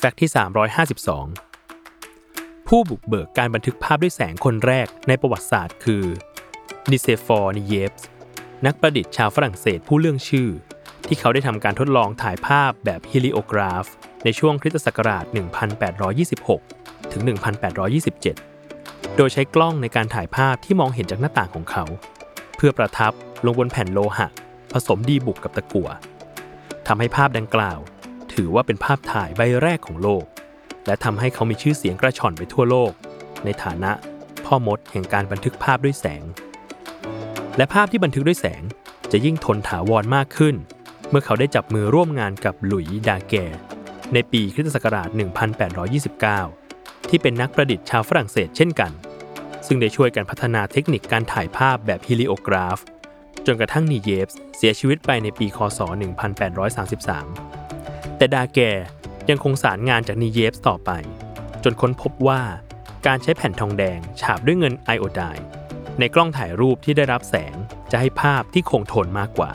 fact ที่ 352 ผู้บุกเบิกการบันทึกภาพด้วยแสงคนแรกในประวัติศาสตร์คือนิเซฟอร์นิเยฟส์นักประดิษฐ์ชาวฝรั่งเศสผู้เรื่องชื่อ ที่เขาได้ทำการทดลองถ่ายภาพแบบ heliograph ในช่วงคริสตศักราช 1826 ถึง 1827 โดยใช้กล้องในการถ่ายภาพที่มองเห็นจากหน้าต่างของเขา เพื่อประทับลงบนแผ่นโลหะ ผสมดีบุกกับตะกั่วทำให้ภาพดังกล่าว ถือว่าเป็นภาพถ่ายใบแรกของโลก และทำให้เขามีชื่อเสียงกระฉ่อนไปทั่วโลก ในฐานะพ่อมดแห่งการบันทึกภาพด้วยแสง และภาพที่บันทึกด้วยแสงจะยิ่งทนถาวรมากขึ้น เมื่อเขาได้จับมือร่วมงานกับหลุยส์ดาแกร์ ในปีคริสตศักราช 1829 ที่เป็นนักประดิษฐ์ชาวฝรั่งเศสเช่นกัน ซึ่งได้ช่วยกันพัฒนาเทคนิคการถ่ายภาพแบบ heliograph จนกระทั่งนีเยฟส์เสียชีวิตไปในปีคศ 1833 แต่ดาแกยังคงสารงานจากนีเยฟต่อไป จนค้นพบว่าการใช้แผ่นทองแดงฉาบด้วยเงินไอโอไดในกล้องถ่ายรูปที่ได้รับแสงจะให้ภาพที่คงทนมากกว่า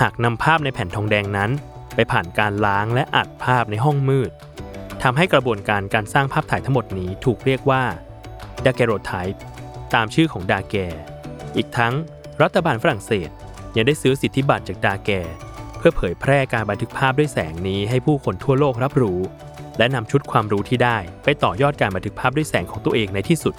หากนำภาพในแผ่นทองแดงนั้น ไปผ่านการล้างและอัดภาพในห้องมืดทำให้กระบวนการการสร้างภาพถ่ายทั้งหมดนี้ถูกเรียกว่าดาแกโรไทป์ตามชื่อของดาแก อีกทั้งรัฐบาลฝรั่งเศสยังได้ซื้อสิทธิบัตรจากดาแก พื่อเผยแพร่การบันทึกภาพด้วยแสงนี้ให้ผู้คนทั่วโลกรับรู้ และนำชุดความรู้ที่ได้ ไปต่อยอดการบันทึกภาพด้วยแสงของตัวเองในที่สุด